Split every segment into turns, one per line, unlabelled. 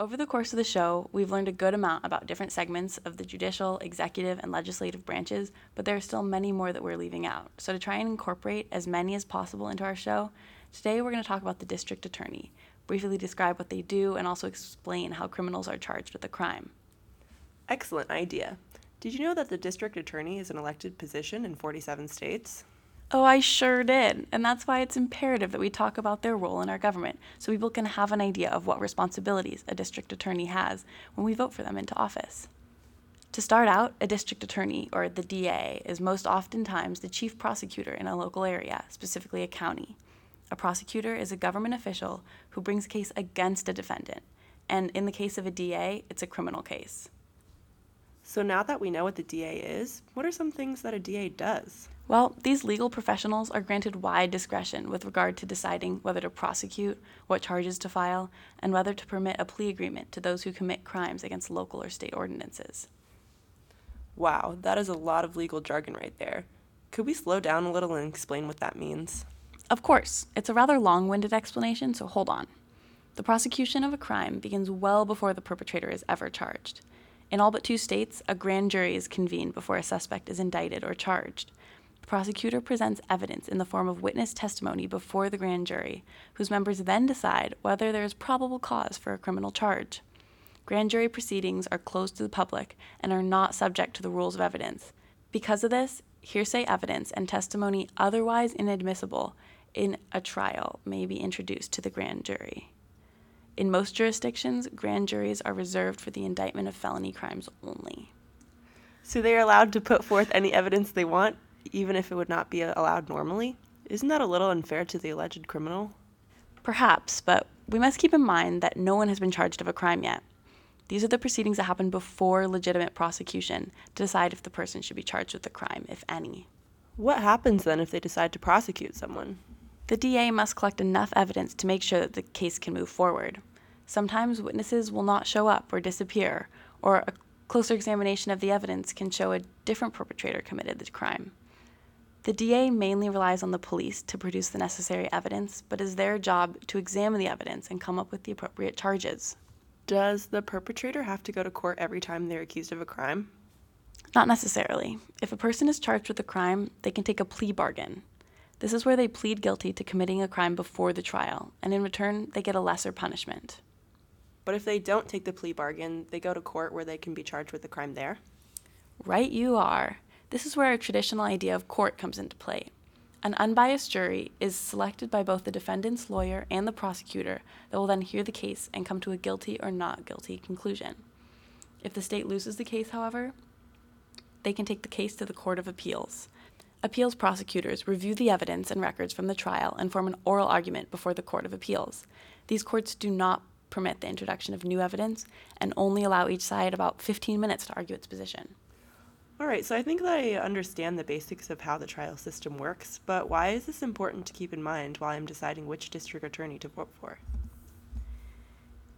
Over the course of the show, we've learned a good amount about different segments of the judicial, executive, and legislative branches, but there are still many more that we're leaving out. So, to try and incorporate as many as possible into our show, today we're going to talk about the district attorney, briefly describe what they do, and also explain how criminals are charged with a crime.
Excellent idea. Did you know that the district attorney is an elected position in 47 states?
Oh, I sure did. And that's why it's imperative that we talk about their role in our government so people can have an idea of what responsibilities a district attorney has when we vote for them into office. To start out, a district attorney, or the DA, is most oftentimes the chief prosecutor in a local area, specifically a county. A prosecutor is a government official who brings a case against a defendant, and in the case of a DA, it's a criminal case.
So now that we know what the DA is, what are some things that a DA does?
Well, these legal professionals are granted wide discretion with regard to deciding whether to prosecute, what charges to file, and whether to permit a plea agreement to those who commit crimes against local or state ordinances.
Wow, that is a lot of legal jargon right there. Could we slow down a little and explain what that means?
Of course, it's a rather long winded explanation, so hold on. The prosecution of a crime begins well before the perpetrator is ever charged. In all but two states, a grand jury is convened before a suspect is indicted or charged The prosecutor presents evidence in the form of witness testimony before the grand jury, whose members then decide whether there is probable cause for a criminal charge. Grand jury proceedings are closed to the public and are not subject to the rules of evidence. Because of this, hearsay evidence and testimony otherwise inadmissible in a trial may be introduced to the grand jury. In most jurisdictions, grand juries are reserved for the indictment of felony crimes only.
So they are allowed to put forth any evidence they want, even if it would not be allowed normally? Isn't that a little unfair to the alleged criminal?
Perhaps, but we must keep in mind that no one has been charged of a crime yet. These are the proceedings that happen before legitimate prosecution to decide if the person should be charged with a crime, if any.
What happens then if they decide to prosecute someone?
The DA must collect enough evidence to make sure that the case can move forward. Sometimes witnesses will not show up or disappear, or a closer examination of the evidence can show a different perpetrator committed the crime. The DA mainly relies on the police to produce the necessary evidence, but it is their job to examine the evidence and come up with the appropriate charges.
Does the perpetrator have to go to court every time they're accused of a crime?
Not necessarily. If a person is charged with a crime, they can take a plea bargain. This is where they plead guilty to committing a crime before the trial, and in return, they get a lesser punishment.
But if they don't take the plea bargain, they go to court where they can be charged with the crime there?
Right, you are. This is where our traditional idea of court comes into play. An unbiased jury is selected by both the defendant's lawyer and the prosecutor that will then hear the case and come to a guilty or not guilty conclusion. If the state loses the case, however, they can take the case to the Court of Appeals. Appeals prosecutors review the evidence and records from the trial and form an oral argument before the Court of Appeals. These courts do not permit the introduction of new evidence and only allow each side about 15 minutes to argue its position.
All right, so I think that I understand the basics of how the trial system works, but why is this important to keep in mind while I'm deciding which district attorney to vote for?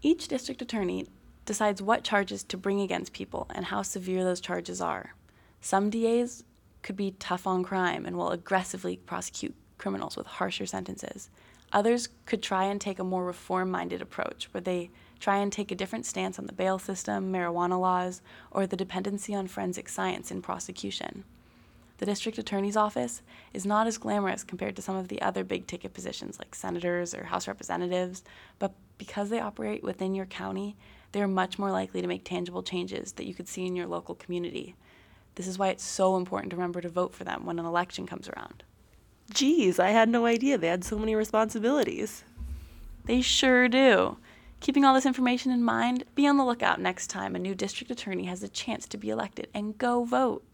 Each district attorney decides what charges to bring against people and how severe those charges are. Some DAs could be tough on crime and will aggressively prosecute criminals with harsher sentences. Others could try and take a more reform minded approach where they try and take a different stance on the bail system, marijuana laws, or the dependency on forensic science in prosecution. The district attorney's office is not as glamorous compared to some of the other big ticket positions like senators or House representatives, but because they operate within your county, they are much more likely to make tangible changes that you could see in your local community. This is why it's so important to remember to vote for them when an election comes around.
Geez, I had no idea they had so many responsibilities.
They sure do. Keeping all this information in mind, be on the lookout next time a new district attorney has a chance to be elected and go vote.